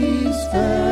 He's fair.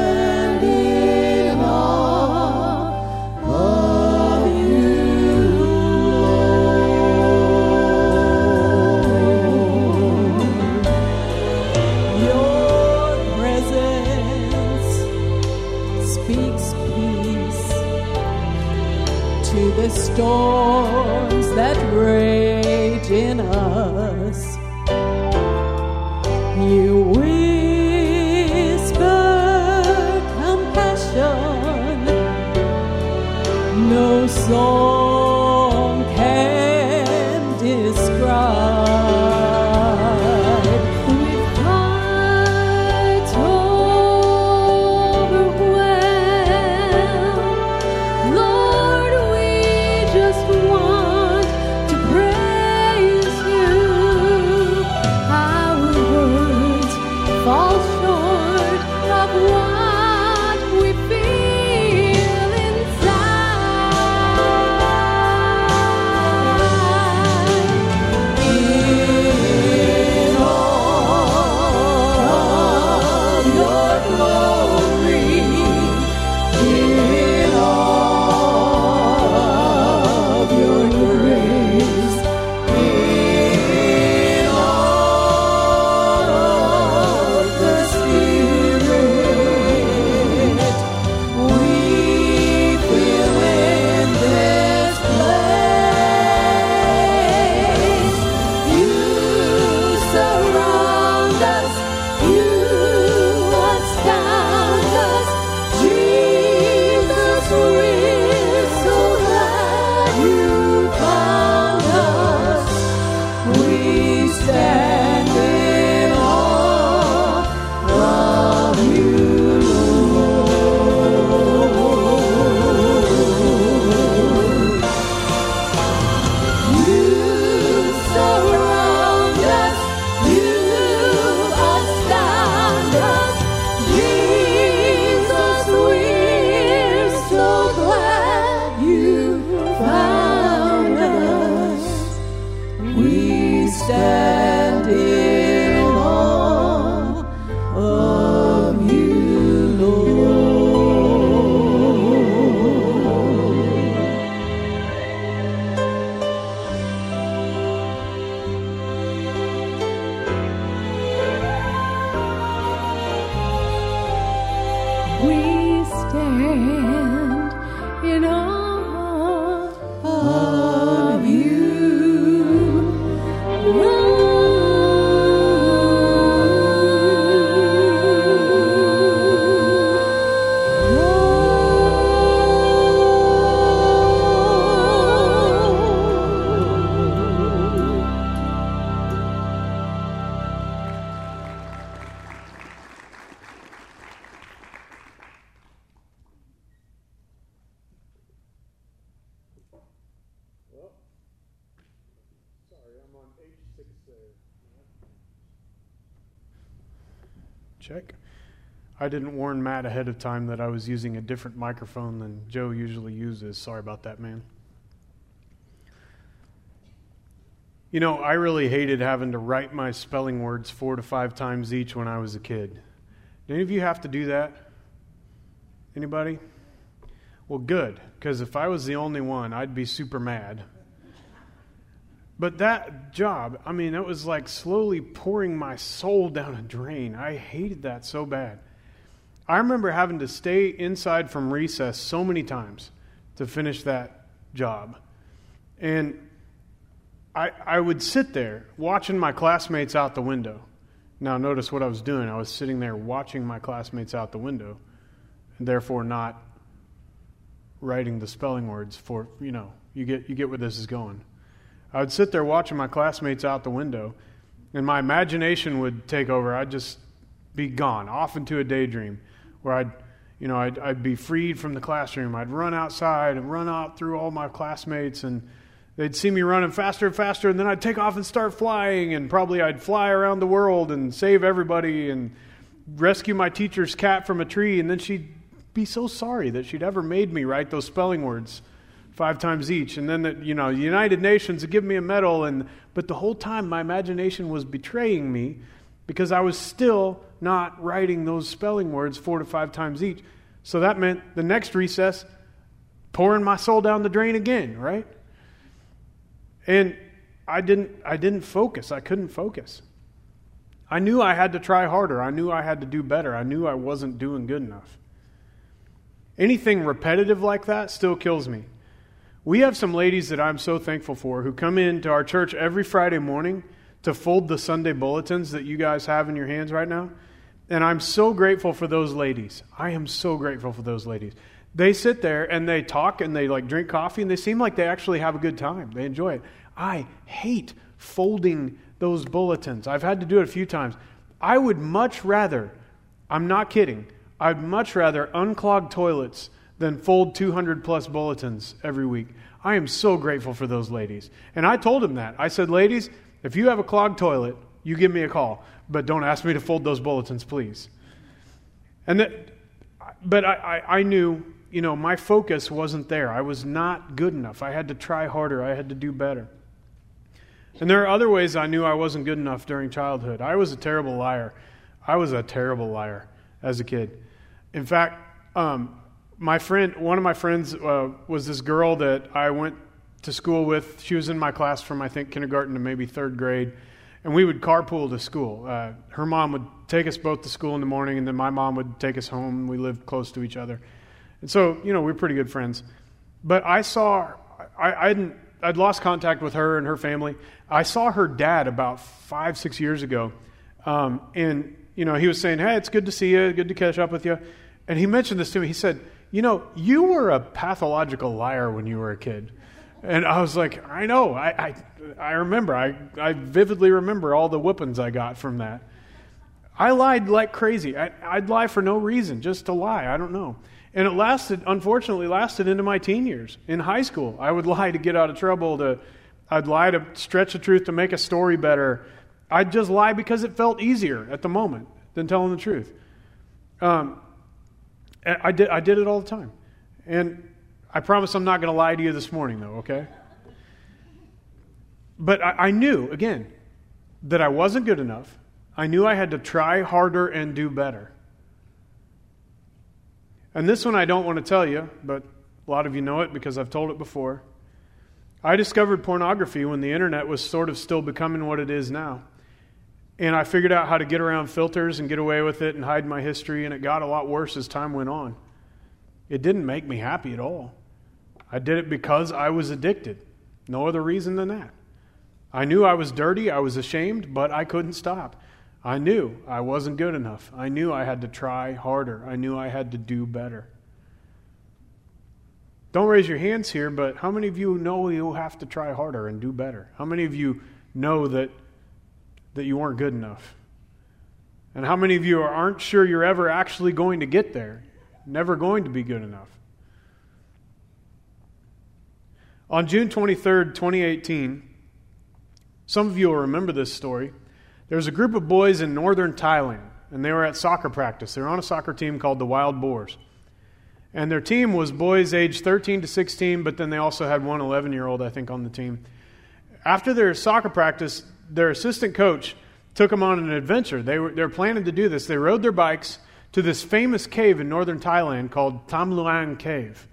I didn't warn Matt ahead of time that I was using a different microphone than Joe usually uses. Sorry about that, man. You know, I really hated having to write my spelling words four to five times each when I was a kid. Do any of you have to do that? Anybody? Well, good, because if I was the only one, I'd be super mad. But that job, I mean, it was like slowly pouring my soul down a drain. I hated that so bad. I remember having to stay inside from recess so many times to finish that job. And I, I would sit there watching my classmates out the window. Now, notice what I was doing. I was sitting there watching my classmates out the window, and therefore not writing the spelling words for, you know, you get, you get where this is going. I would sit there watching my classmates out the window, and my imagination would take over. I'd just be gone, off into a daydream where I'd, you know, I'd, I'd be freed from the classroom. I'd run outside and run out through all my classmates, and they'd see me running faster and faster, and then I'd take off and start flying, and probably I'd fly around the world and save everybody and rescue my teacher's cat from a tree, and then she'd be so sorry that she'd ever made me write those spelling words five times each and then the, you know the united nations would give me a medal and but the whole time my imagination was betraying me because i was still not writing those spelling words four to five times each. So that meant the next recess pouring my soul down the drain again right? And i didn't i didn't focus. I couldn't focus. I knew i had to try harder. I knew i had to do better. I knew i wasn't doing good enough. Anything repetitive like that still kills me. We have some ladies that I'm so thankful for who come into our church every Friday morning to fold the Sunday bulletins that you guys have in your hands right now. And I'm so grateful for those ladies. I am so grateful for those ladies. They sit there and they talk and they like drink coffee and they seem like they actually have a good time. They enjoy it. I hate folding those bulletins. I've had to do it a few times. I would much rather, I'm not kidding, I'd much rather unclog toilets than fold 200 plus bulletins every week. I am so grateful for those ladies. And I told them that. I said, ladies, if you have a clogged toilet, you give me a call, but don't ask me to fold those bulletins, please. And that, but I, I, I knew, you know, my focus wasn't there. I was not good enough. I had to try harder. I had to do better. And there are other ways I knew I wasn't good enough during childhood. I was a terrible liar. I was a terrible liar as a kid. In fact, um, my friend, one of my friends uh, was this girl that I went to school with. She was in my class from, I think, kindergarten to maybe third grade. And we would carpool to school. Uh, her mom would take us both to school in the morning, and then my mom would take us home. We lived close to each other. And so, you know, we are pretty good friends. But I saw, I, I hadn't, I'd lost contact with her and her family. I saw her dad about five, six years ago. Um, and, you know, he was saying, hey, it's good to see you, good to catch up with you. And he mentioned this to me. He said, you know, you were a pathological liar when you were a kid. And I was like, I know. I, I, I remember. I, I vividly remember all the whoopings I got from that. I lied like crazy. I, I'd lie for no reason, just to lie. I don't know. And it lasted, unfortunately, lasted into my teen years. In high school, I would lie to get out of trouble. To, I'd lie to stretch the truth to make a story better. I'd just lie because it felt easier at the moment than telling the truth. Um, I did, I did it all the time. And I promise I'm not going to lie to you this morning, though, okay? But I, I knew, again, that I wasn't good enough. I knew I had to try harder and do better. And this one I don't want to tell you, but a lot of you know it because I've told it before. I discovered pornography when the internet was sort of still becoming what it is now. And I figured out how to get around filters and get away with it and hide my history, and it got a lot worse as time went on. It didn't make me happy at all. I did it because I was addicted. No other reason than that. I knew I was dirty, I was ashamed, but I couldn't stop. I knew I wasn't good enough. I knew I had to try harder. I knew I had to do better. Don't raise your hands here, but how many of you know you have to try harder and do better? How many of you know that that you weren't good enough? And how many of you aren't sure you're ever actually going to get there? Never going to be good enough. On June 23rd, 2018, some of you will remember this story. There was a group of boys in northern Thailand, and they were at soccer practice. They were on a soccer team called the Wild Boars. And their team was boys aged 13 to 16, but then they also had one 11 year old, I think, on the team. After their soccer practice, their assistant coach took them on an adventure. They were, they were planning to do this. They rode their bikes to this famous cave in northern Thailand called Tham Luang Cave.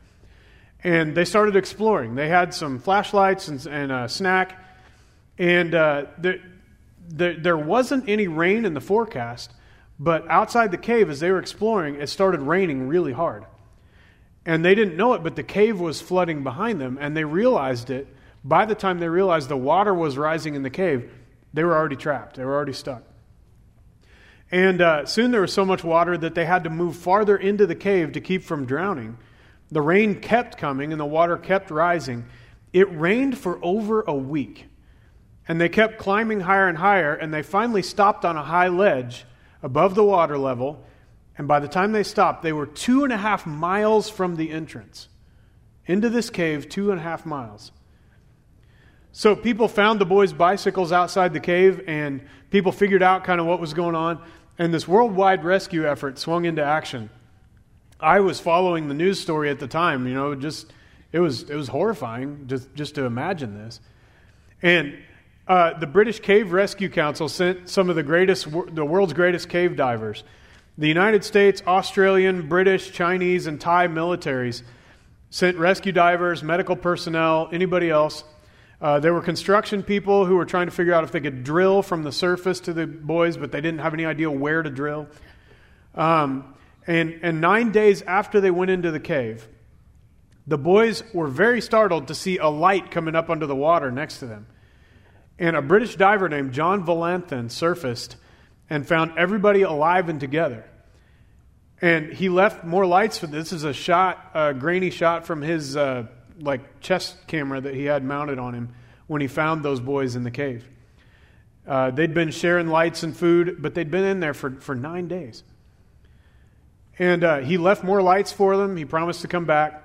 And they started exploring. They had some flashlights and, and a snack. And uh, there, there, there wasn't any rain in the forecast, but outside the cave, as they were exploring, it started raining really hard. And they didn't know it, but the cave was flooding behind them, and they realized it. By the time they realized the water was rising in the cave, they were already trapped. They were already stuck. And uh, soon there was so much water that they had to move farther into the cave to keep from drowning. The rain kept coming and the water kept rising. It rained for over a week. And they kept climbing higher and higher, and they finally stopped on a high ledge above the water level. And by the time they stopped, they were two and a half miles from the entrance. Into this cave, two and a half miles. So people found the boys' bicycles outside the cave, and people figured out kind of what was going on. And this worldwide rescue effort swung into action. I was following the news story at the time, you know, just it was it was horrifying just just to imagine this. And uh, the British Cave Rescue Council sent some of the greatest, the world's greatest cave divers. The United States, Australian, British, Chinese, and Thai militaries sent rescue divers, medical personnel, anybody else. Uh, there were construction people who were trying to figure out if they could drill from the surface to the boys, but they didn't have any idea where to drill. Um, and, and nine days after they went into the cave, the boys were very startled to see a light coming up under the water next to them. And a British diver named John Volanthen surfaced and found everybody alive and together. And he left more lights for this. is a shot, a grainy shot from his uh, like chest camera that he had mounted on him when he found those boys in the cave. Uh, they'd been sharing lights and food, but they'd been in there for, for nine days. And uh, he left more lights for them. He promised to come back.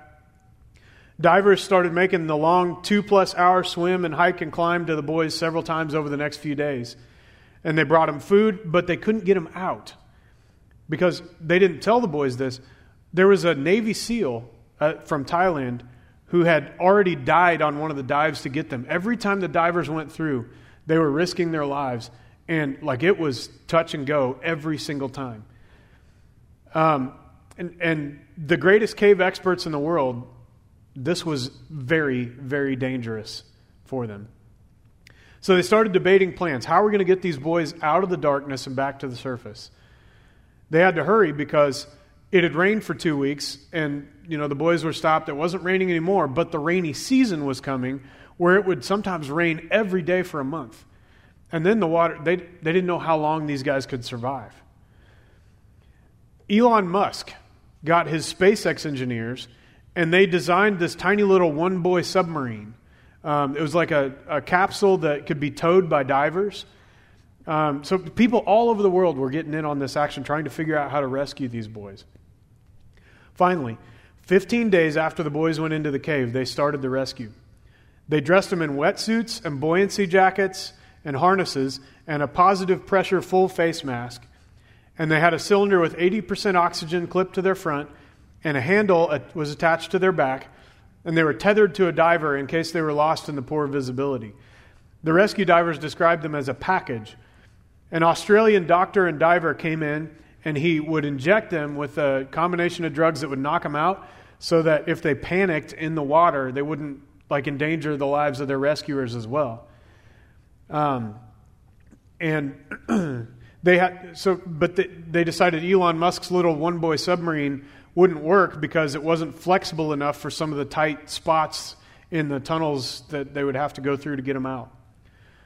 Divers started making the long two plus hour swim and hike and climb to the boys several times over the next few days. And they brought them food, but they couldn't get them out because they didn't tell the boys this. There was a Navy SEAL uh, from Thailand who had already died on one of the dives to get them. Every time the divers went through, they were risking their lives. And like it was touch and go every single time. Um, and, and the greatest cave experts in the world this was very, very dangerous for them. So they started debating plans. How are we going to get these boys out of the darkness and back to the surface? They had to hurry because it had rained for two weeks and you know the boys were stopped. It wasn't raining anymore, but the rainy season was coming where it would sometimes rain every day for a month. And then the water, they, they didn't know how long these guys could survive. Elon Musk got his SpaceX engineers and they designed this tiny little one boy submarine. Um, it was like a, a, capsule that could be towed by divers. Um, so people all over the world were getting in on this action, trying to figure out how to rescue these boys. Finally, 15 days after the boys went into the cave, they started the rescue. They dressed them in wetsuits and buoyancy jackets and harnesses and a positive pressure full face mask. And they had a cylinder with 80% oxygen clipped to their front and a handle was attached to their back, and they were tethered to a diver in case they were lost in the poor visibility. The rescue divers described them as a package. An Australian doctor and diver came in, and he would inject them with a combination of drugs that would knock them out so that if they panicked in the water, they wouldn't like endanger the lives of their rescuers as well. Um, and they had so, but they, they decided Elon Musk's little one boy submarine wouldn't work because it wasn't flexible enough for some of the tight spots in the tunnels that they would have to go through to get them out.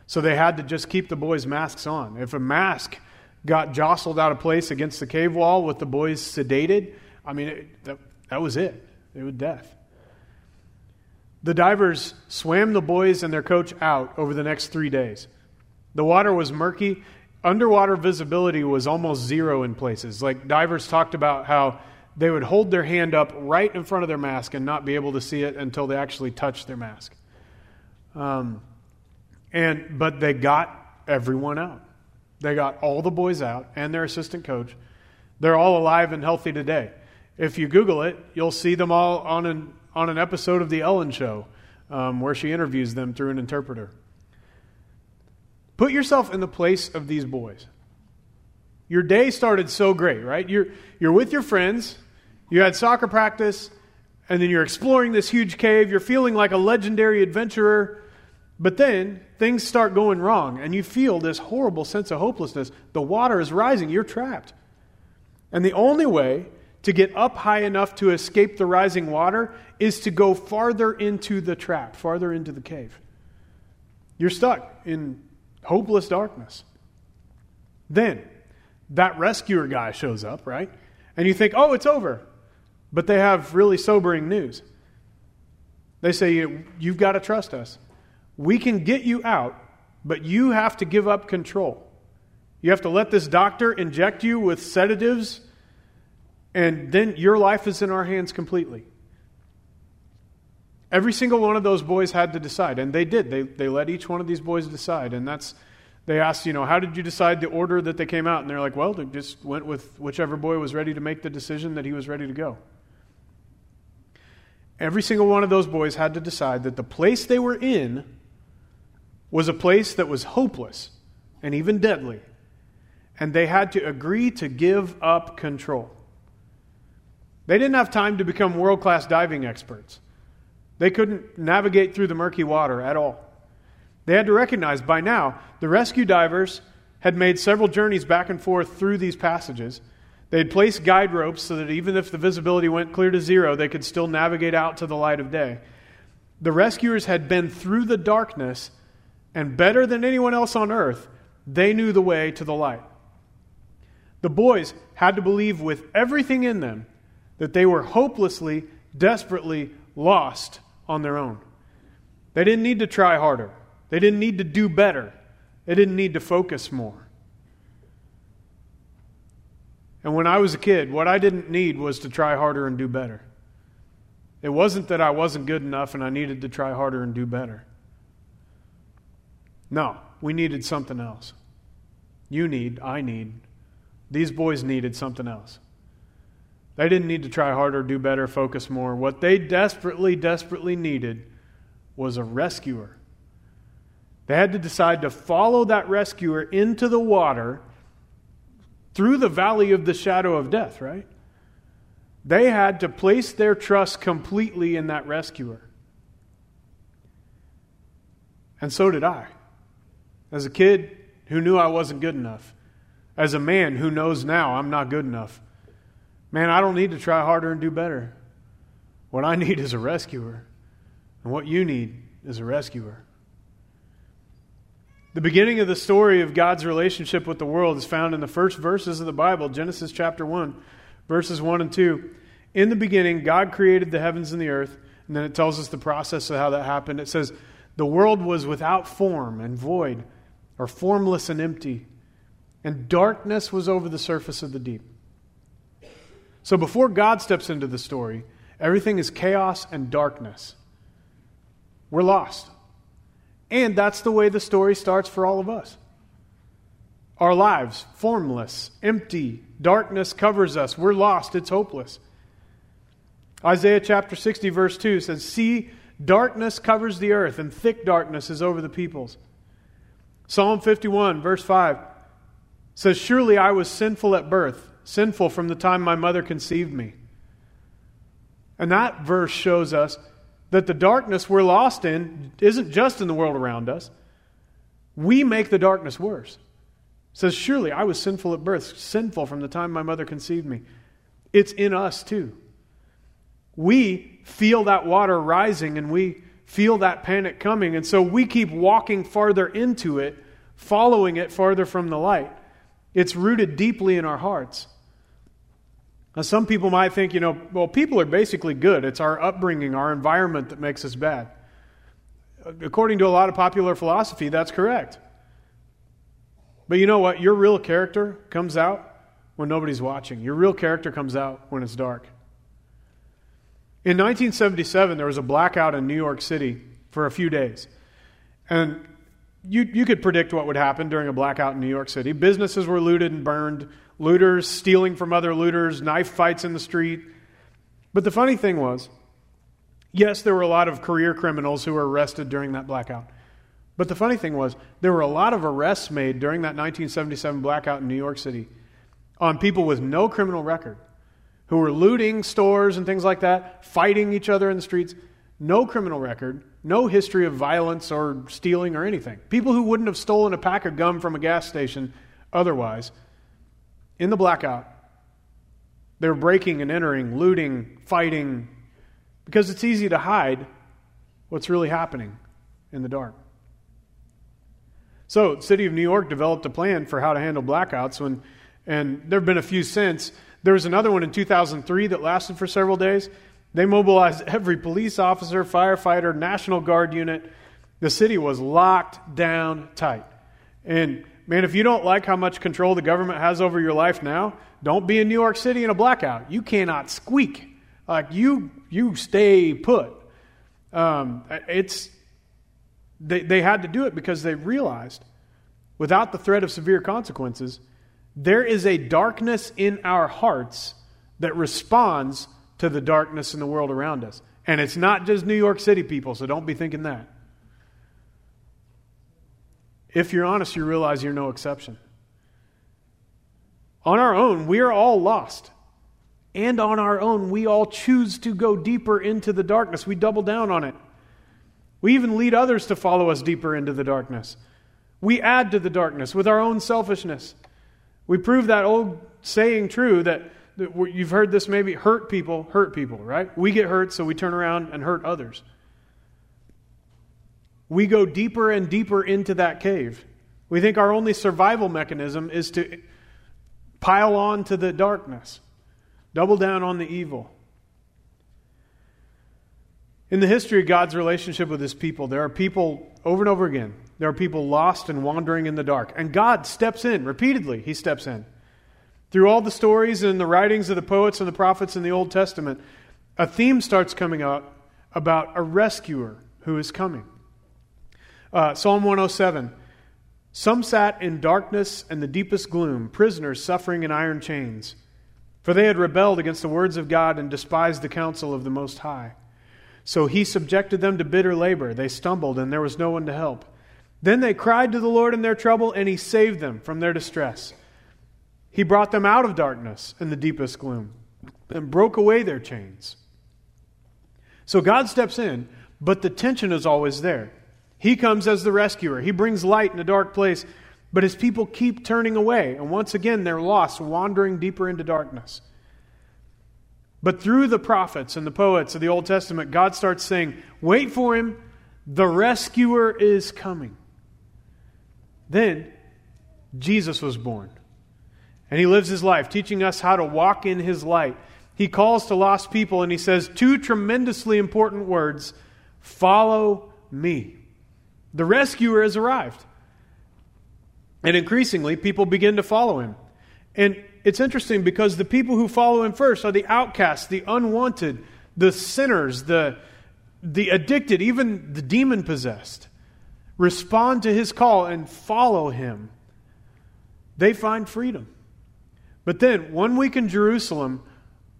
So they had to just keep the boys' masks on. If a mask got jostled out of place against the cave wall with the boys sedated, I mean, it, that, that was it. It was death. The divers swam the boys and their coach out over the next three days. The water was murky. Underwater visibility was almost zero in places. Like divers talked about how they would hold their hand up right in front of their mask and not be able to see it until they actually touched their mask. Um, and but they got everyone out. They got all the boys out and their assistant coach. They're all alive and healthy today. If you Google it, you'll see them all on an on an episode of the Ellen Show, um, where she interviews them through an interpreter. Put yourself in the place of these boys. Your day started so great, right? You're, you're with your friends, you had soccer practice, and then you're exploring this huge cave. You're feeling like a legendary adventurer. But then things start going wrong, and you feel this horrible sense of hopelessness. The water is rising, you're trapped. And the only way to get up high enough to escape the rising water is to go farther into the trap, farther into the cave. You're stuck in hopeless darkness. Then that rescuer guy shows up, right? And you think, oh, it's over. But they have really sobering news. They say, You've got to trust us. We can get you out, but you have to give up control. You have to let this doctor inject you with sedatives, and then your life is in our hands completely. Every single one of those boys had to decide, and they did. They, they let each one of these boys decide, and that's they asked, you know, how did you decide the order that they came out? And they're like, well, they just went with whichever boy was ready to make the decision that he was ready to go. Every single one of those boys had to decide that the place they were in was a place that was hopeless and even deadly. And they had to agree to give up control. They didn't have time to become world class diving experts. They couldn't navigate through the murky water at all. They had to recognize by now the rescue divers had made several journeys back and forth through these passages. They had placed guide ropes so that even if the visibility went clear to zero, they could still navigate out to the light of day. The rescuers had been through the darkness, and better than anyone else on earth, they knew the way to the light. The boys had to believe with everything in them that they were hopelessly, desperately lost on their own. They didn't need to try harder. They didn't need to do better, they didn't need to focus more. And when I was a kid, what I didn't need was to try harder and do better. It wasn't that I wasn't good enough and I needed to try harder and do better. No, we needed something else. You need, I need. These boys needed something else. They didn't need to try harder, do better, focus more. What they desperately, desperately needed was a rescuer they had to decide to follow that rescuer into the water through the valley of the shadow of death, right? They had to place their trust completely in that rescuer. And so did I. As a kid who knew I wasn't good enough, as a man who knows now I'm not good enough, man, I don't need to try harder and do better. What I need is a rescuer. And what you need is a rescuer. The beginning of the story of God's relationship with the world is found in the first verses of the Bible, Genesis chapter 1, verses 1 and 2. In the beginning, God created the heavens and the earth, and then it tells us the process of how that happened. It says, The world was without form and void, or formless and empty, and darkness was over the surface of the deep. So before God steps into the story, everything is chaos and darkness. We're lost. And that's the way the story starts for all of us. Our lives, formless, empty, darkness covers us. We're lost, it's hopeless. Isaiah chapter 60, verse 2 says, See, darkness covers the earth, and thick darkness is over the peoples. Psalm 51, verse 5 says, Surely I was sinful at birth, sinful from the time my mother conceived me. And that verse shows us that the darkness we're lost in isn't just in the world around us. We make the darkness worse. It says, Surely I was sinful at birth, sinful from the time my mother conceived me. It's in us too. We feel that water rising and we feel that panic coming, and so we keep walking farther into it, following it farther from the light. It's rooted deeply in our hearts. Now, some people might think, you know, well, people are basically good. It's our upbringing, our environment that makes us bad. According to a lot of popular philosophy, that's correct. But you know what? Your real character comes out when nobody's watching. Your real character comes out when it's dark. In 1977, there was a blackout in New York City for a few days. And you, you could predict what would happen during a blackout in New York City. Businesses were looted and burned looters stealing from other looters, knife fights in the street. But the funny thing was, yes, there were a lot of career criminals who were arrested during that blackout. But the funny thing was, there were a lot of arrests made during that 1977 blackout in New York City on people with no criminal record who were looting stores and things like that, fighting each other in the streets. No criminal record, no history of violence or stealing or anything. People who wouldn't have stolen a pack of gum from a gas station otherwise. In the blackout, They're breaking and entering, looting, fighting, because it's easy to hide what's really happening in the dark. So, city of New York developed a plan for how to handle blackouts when and there have been a few since. There was another one in 2003 that lasted for several days. They mobilized every police officer, firefighter, National Guard unit. The city was locked down tight. And man, if you don't like how much control the government has over your life now, don't be in New York City in a blackout. You cannot squeak. Like you, you stay put. Um, it's they, they had to do it because they realized, without the threat of severe consequences, there is a darkness in our hearts that responds to the darkness in the world around us. And it's not just New York City people, so don't be thinking that. If you're honest, you realize you're no exception. On our own, we are all lost. And on our own, we all choose to go deeper into the darkness. We double down on it. We even lead others to follow us deeper into the darkness. We add to the darkness with our own selfishness. We prove that old saying true that, that you've heard this maybe hurt people hurt people, right? We get hurt, so we turn around and hurt others. We go deeper and deeper into that cave. We think our only survival mechanism is to pile on to the darkness, double down on the evil. In the history of God's relationship with his people, there are people over and over again there are people lost and wandering in the dark. And God steps in repeatedly. He steps in. Through all the stories and the writings of the poets and the prophets in the Old Testament, a theme starts coming out about a rescuer who is coming. Uh, Psalm 107 Some sat in darkness and the deepest gloom, prisoners suffering in iron chains. For they had rebelled against the words of God and despised the counsel of the Most High. So he subjected them to bitter labor. They stumbled, and there was no one to help. Then they cried to the Lord in their trouble, and he saved them from their distress. He brought them out of darkness and the deepest gloom and broke away their chains. So God steps in, but the tension is always there. He comes as the rescuer, he brings light in a dark place, but his people keep turning away, and once again they're lost, wandering deeper into darkness. But through the prophets and the poets of the Old Testament, God starts saying, Wait for him, the rescuer is coming. Then Jesus was born. And he lives his life, teaching us how to walk in his light. He calls to lost people and he says two tremendously important words Follow me. The rescuer has arrived. And increasingly, people begin to follow him. And it's interesting because the people who follow him first are the outcasts, the unwanted, the sinners, the, the addicted, even the demon possessed respond to his call and follow him, they find freedom. But then, one week in Jerusalem,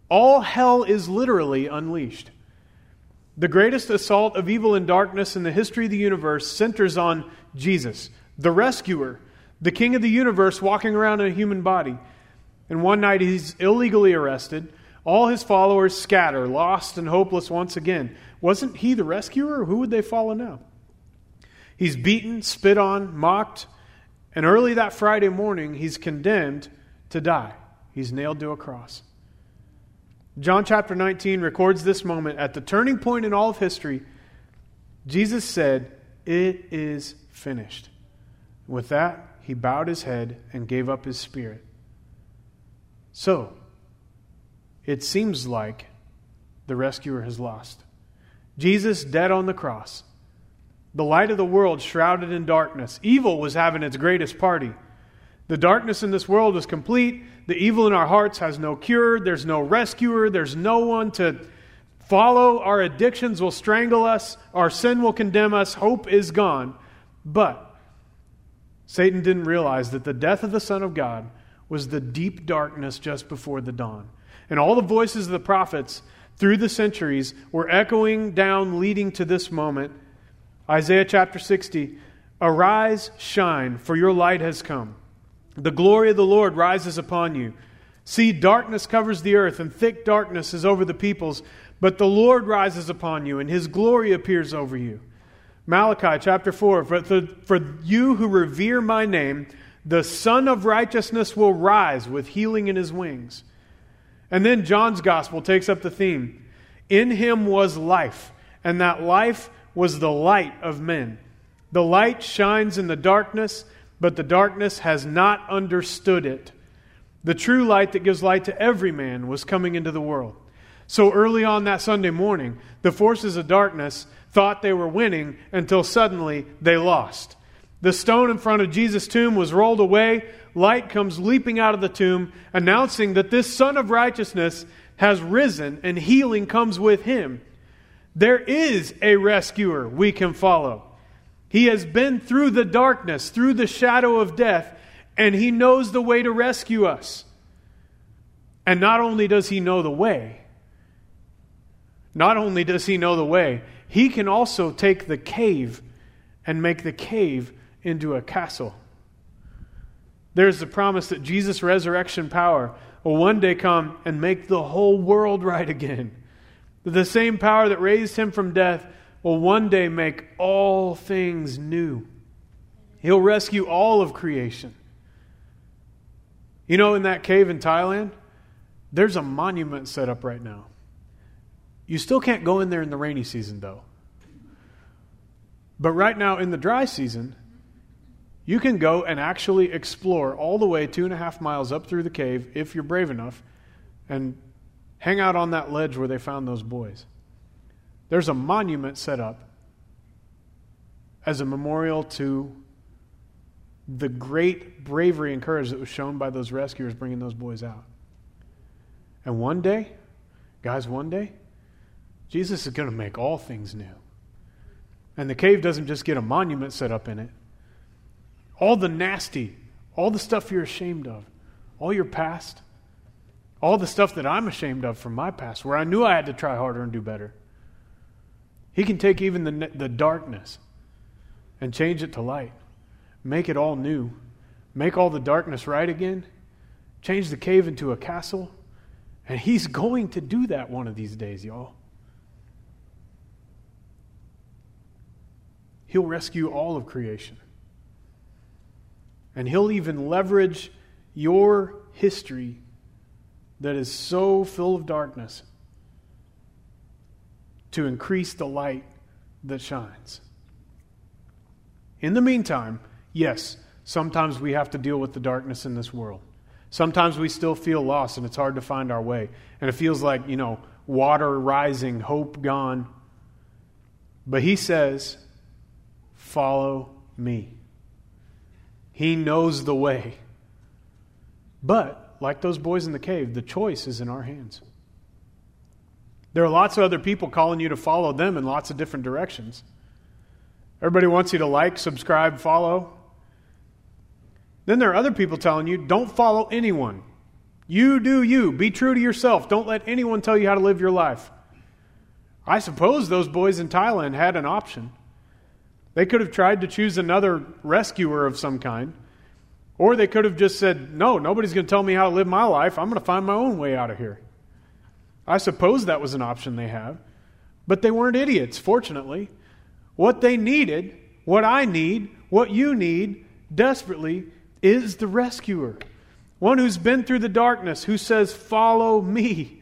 all hell is literally unleashed. The greatest assault of evil and darkness in the history of the universe centers on Jesus, the rescuer, the king of the universe walking around in a human body. And one night he's illegally arrested. All his followers scatter, lost and hopeless once again. Wasn't he the rescuer? Who would they follow now? He's beaten, spit on, mocked, and early that Friday morning, he's condemned to die. He's nailed to a cross. John chapter 19 records this moment at the turning point in all of history. Jesus said, It is finished. With that, he bowed his head and gave up his spirit. So, it seems like the rescuer has lost. Jesus dead on the cross the light of the world shrouded in darkness. Evil was having its greatest party. The darkness in this world is complete. The evil in our hearts has no cure. There's no rescuer. There's no one to follow. Our addictions will strangle us. Our sin will condemn us. Hope is gone. But Satan didn't realize that the death of the Son of God was the deep darkness just before the dawn. And all the voices of the prophets through the centuries were echoing down, leading to this moment Isaiah chapter 60 Arise, shine, for your light has come, The glory of the Lord rises upon you. See, darkness covers the earth, and thick darkness is over the peoples. But the Lord rises upon you, and his glory appears over you. Malachi chapter 4 For, the, for you who revere my name, the Son of Righteousness will rise with healing in his wings. And then John's gospel takes up the theme In him was life, and that life was the light of men. The light shines in the darkness, but the darkness has not understood it. The true light that gives light to every man was coming into the world. So early on that Sunday morning, the forces of darkness thought they were winning until suddenly they lost. The stone in front of Jesus' tomb was rolled away. Light comes leaping out of the tomb, announcing that this Son of Righteousness has risen and healing comes with him. There is a rescuer we can follow. He has been through the darkness, through the shadow of death, and he knows the way to rescue us. And not only does he know the way, not only does he know the way, he can also take the cave and make the cave into a castle. There's the promise that Jesus' resurrection power will one day come and make the whole world right again. The same power that raised him from death will one day make all things new. He'll rescue all of creation. You know, in that cave in Thailand, there's a monument set up right now. You still can't go in there in the rainy season, though. But right now, in the dry season, you can go and actually explore all the way two and a half miles up through the cave, if you're brave enough, and hang out on that ledge where they found those boys. There's a monument set up as a memorial to the great bravery and courage that was shown by those rescuers bringing those boys out. And one day, guys, one day, Jesus is going to make all things new. And the cave doesn't just get a monument set up in it. All the nasty, all the stuff you're ashamed of, all your past, all the stuff that I'm ashamed of from my past, where I knew I had to try harder and do better. He can take even the, the darkness and change it to light, make it all new, make all the darkness right again, change the cave into a castle. And He's going to do that one of these days, y'all. He'll rescue all of creation. And He'll even leverage your history that is so full of darkness to increase the light that shines. In the meantime, yes, sometimes we have to deal with the darkness in this world. Sometimes we still feel lost and it's hard to find our way. And it feels like, you know, water rising, hope gone. But he says, Follow me. He knows the way. But, like those boys in the cave, the choice is in our hands. There are lots of other people calling you to follow them in lots of different directions. Everybody wants you to like, subscribe, follow. Then there are other people telling you, don't follow anyone. You do you. Be true to yourself. Don't let anyone tell you how to live your life. I suppose those boys in Thailand had an option. They could have tried to choose another rescuer of some kind. Or they could have just said, No, nobody's going to tell me how to live my life. I'm going to find my own way out of here. I suppose that was an option they have. But they weren't idiots, fortunately. What they needed, what I need, what you need desperately is the rescuer. One who's been through the darkness, who says, Follow me.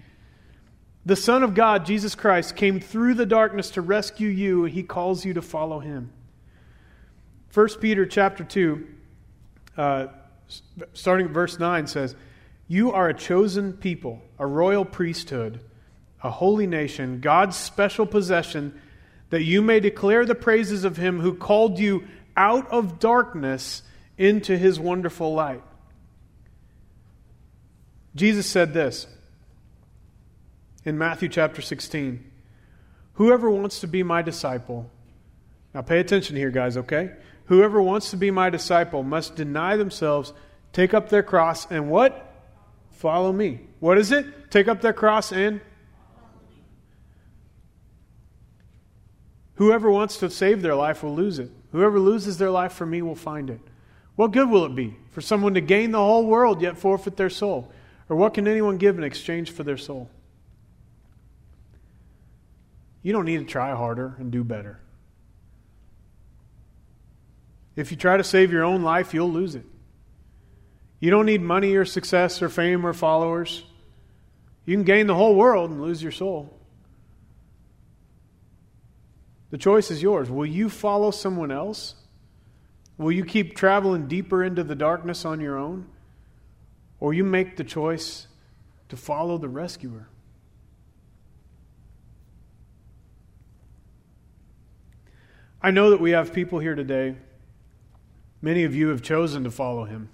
The Son of God, Jesus Christ, came through the darkness to rescue you, and he calls you to follow him. 1 Peter chapter 2, uh, starting at verse 9, says, You are a chosen people, a royal priesthood, a holy nation, God's special possession, that you may declare the praises of him who called you out of darkness into his wonderful light. Jesus said this in Matthew chapter 16 Whoever wants to be my disciple, now pay attention here, guys, okay? Whoever wants to be my disciple must deny themselves, take up their cross, and what? Follow me. What is it? Take up their cross and. Whoever wants to save their life will lose it. Whoever loses their life for me will find it. What good will it be for someone to gain the whole world yet forfeit their soul? Or what can anyone give in exchange for their soul? You don't need to try harder and do better. If you try to save your own life, you'll lose it. You don't need money or success or fame or followers. You can gain the whole world and lose your soul. The choice is yours. Will you follow someone else? Will you keep traveling deeper into the darkness on your own? Or you make the choice to follow the rescuer? I know that we have people here today. Many of you have chosen to follow him.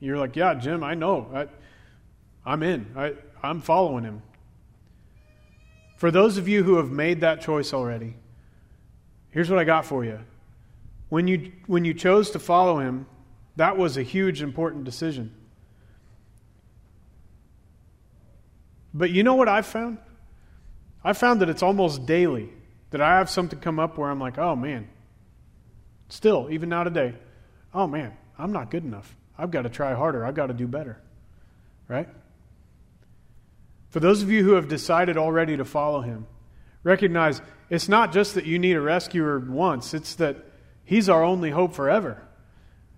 You're like, yeah, Jim, I know. I, I'm in. I, I'm following him. For those of you who have made that choice already, here's what I got for you. When you, when you chose to follow him, that was a huge, important decision. But you know what I've found? I found that it's almost daily that I have something come up where I'm like, oh man, still, even now today, oh man, I'm not good enough. I've got to try harder. I've got to do better. Right? For those of you who have decided already to follow him, recognize it's not just that you need a rescuer once, it's that he's our only hope forever.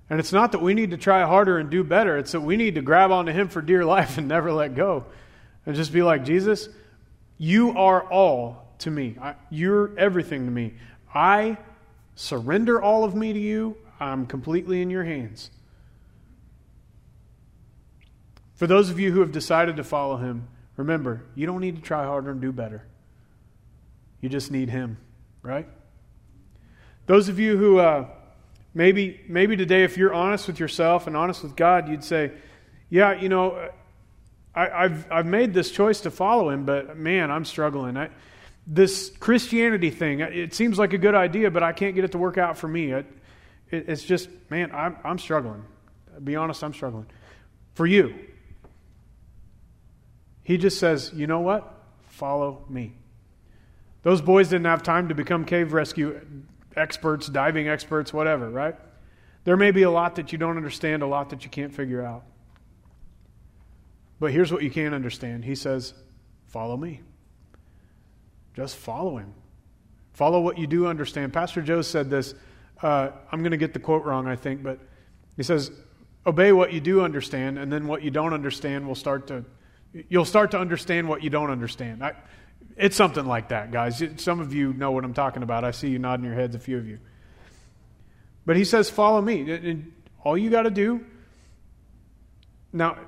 And it's not that we need to try harder and do better, it's that we need to grab onto him for dear life and never let go. And just be like, Jesus, you are all to me. I, you're everything to me. I surrender all of me to you. I'm completely in your hands. For those of you who have decided to follow him, remember, you don't need to try harder and do better. You just need him, right? Those of you who uh, maybe maybe today, if you're honest with yourself and honest with God, you'd say, "Yeah, you know, I, have I've made this choice to follow him, but man, I'm struggling. I, this Christianity thing, it seems like a good idea, but I can't get it to work out for me. It, it, it's just, man, I'm, I'm struggling. To be honest, I'm struggling. For you, he just says, you know what? Follow me. Those boys didn't have time to become cave rescue experts, diving experts, whatever, right? There may be a lot that you don't understand, a lot that you can't figure out. But here's what you can understand He says, Follow me. Just follow him. Follow what you do understand. Pastor Joe said this. Uh, I'm going to get the quote wrong, I think, but he says, Obey what you do understand, and then what you don't understand will start to, you'll start to understand what you don't understand. I, it's something like that, guys. Some of you know what I'm talking about. I see you nodding your heads, a few of you. But he says, Follow me. And all you got to do, now,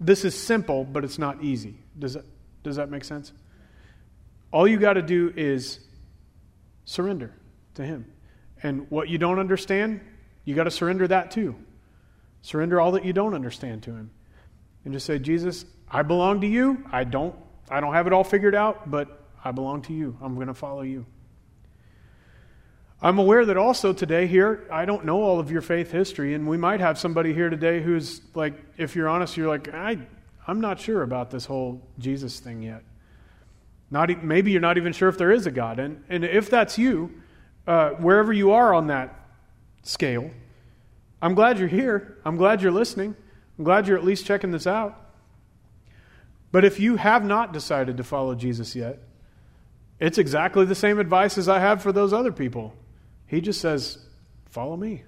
this is simple, but it's not easy. Does that, does that make sense? All you got to do is surrender to Him. And what you don't understand, you got to surrender that too. Surrender all that you don't understand to Him. And just say, Jesus, I belong to you. I don't, I don't have it all figured out, but I belong to you. I'm going to follow you. I'm aware that also today here, I don't know all of your faith history, and we might have somebody here today who's like, if you're honest, you're like, I, I'm not sure about this whole Jesus thing yet. Not, maybe you're not even sure if there is a God. And, and if that's you, uh, wherever you are on that scale, I'm glad you're here. I'm glad you're listening. I'm glad you're at least checking this out. But if you have not decided to follow Jesus yet, it's exactly the same advice as I have for those other people. He just says, Follow me.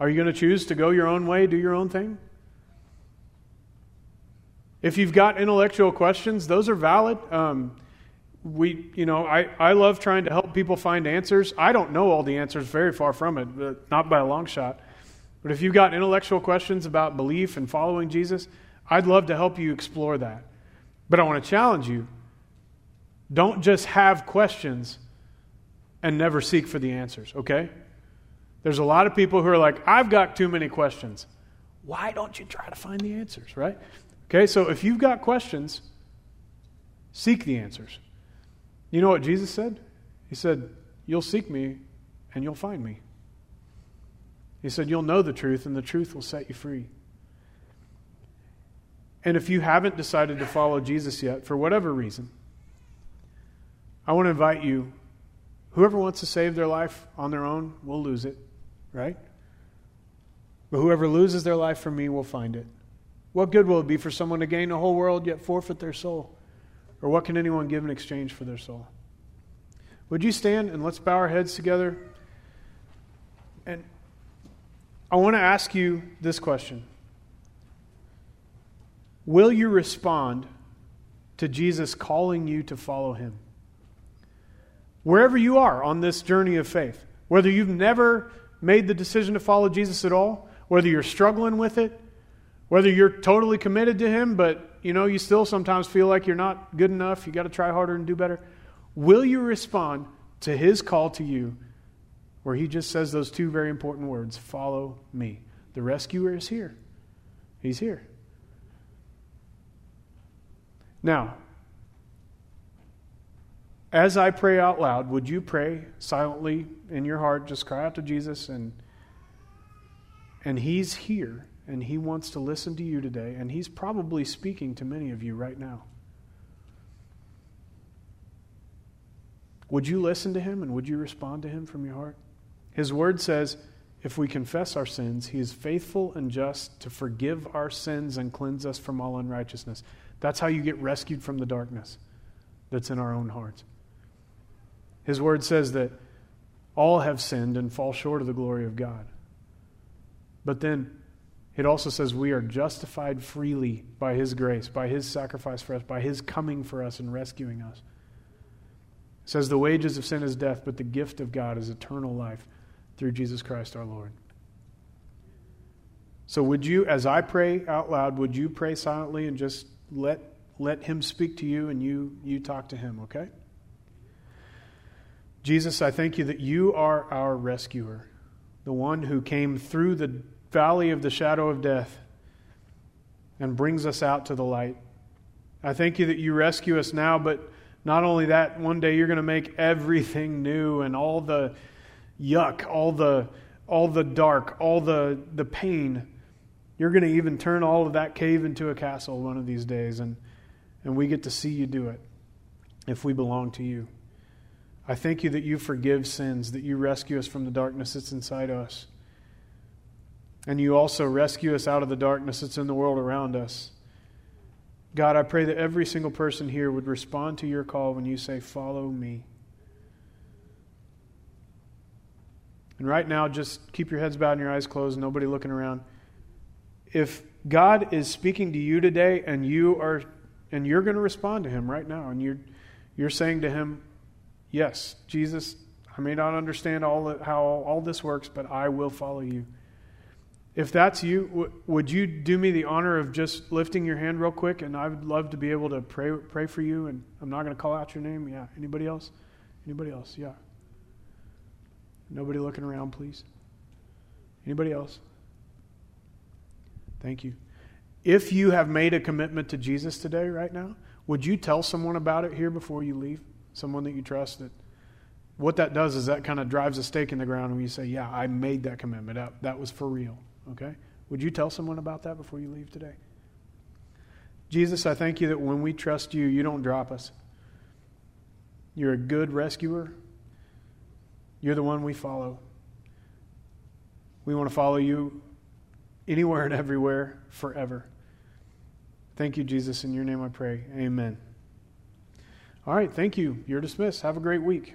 Are you going to choose to go your own way, do your own thing? If you've got intellectual questions, those are valid. Um, we, you know, I, I love trying to help people find answers. I don't know all the answers, very far from it, not by a long shot. But if you've got intellectual questions about belief and following Jesus, I'd love to help you explore that. But I want to challenge you don't just have questions and never seek for the answers, okay? There's a lot of people who are like, I've got too many questions. Why don't you try to find the answers, right? Okay, so if you've got questions, seek the answers. You know what Jesus said? He said, You'll seek me and you'll find me. He said, You'll know the truth and the truth will set you free. And if you haven't decided to follow Jesus yet, for whatever reason, I want to invite you. Whoever wants to save their life on their own will lose it, right? But whoever loses their life for me will find it. What good will it be for someone to gain the whole world yet forfeit their soul? Or what can anyone give in exchange for their soul? Would you stand and let's bow our heads together? And I want to ask you this question Will you respond to Jesus calling you to follow him? Wherever you are on this journey of faith, whether you've never made the decision to follow Jesus at all, whether you're struggling with it, whether you're totally committed to him but you know you still sometimes feel like you're not good enough, you got to try harder and do better, will you respond to his call to you where he just says those two very important words, follow me. The rescuer is here. He's here. Now, as I pray out loud, would you pray silently in your heart? Just cry out to Jesus and and he's here and he wants to listen to you today and he's probably speaking to many of you right now. Would you listen to him and would you respond to him from your heart? His word says, if we confess our sins, he is faithful and just to forgive our sins and cleanse us from all unrighteousness. That's how you get rescued from the darkness that's in our own hearts. His word says that all have sinned and fall short of the glory of God. But then it also says we are justified freely by His grace, by His sacrifice for us, by His coming for us and rescuing us. It says the wages of sin is death, but the gift of God is eternal life through Jesus Christ our Lord. So, would you, as I pray out loud, would you pray silently and just let, let Him speak to you and you, you talk to Him, okay? Jesus, I thank you that you are our rescuer, the one who came through the valley of the shadow of death and brings us out to the light. I thank you that you rescue us now, but not only that, one day you're going to make everything new and all the yuck, all the all the dark, all the the pain. You're going to even turn all of that cave into a castle one of these days and and we get to see you do it if we belong to you. I thank you that you forgive sins, that you rescue us from the darkness that's inside us. And you also rescue us out of the darkness that's in the world around us. God, I pray that every single person here would respond to your call when you say, Follow me. And right now, just keep your heads bowed and your eyes closed, nobody looking around. If God is speaking to you today and you are and you're going to respond to him right now and you're you're saying to him, Yes, Jesus, I may not understand all how all this works, but I will follow you. If that's you, w- would you do me the honor of just lifting your hand real quick? And I would love to be able to pray pray for you. And I'm not going to call out your name. Yeah. Anybody else? Anybody else? Yeah. Nobody looking around, please. Anybody else? Thank you. If you have made a commitment to Jesus today, right now, would you tell someone about it here before you leave? Someone that you trust that what that does is that kind of drives a stake in the ground when you say, Yeah, I made that commitment. That, that was for real. Okay? Would you tell someone about that before you leave today? Jesus, I thank you that when we trust you, you don't drop us. You're a good rescuer. You're the one we follow. We want to follow you anywhere and everywhere forever. Thank you, Jesus. In your name I pray. Amen. All right, thank you. You're dismissed. Have a great week.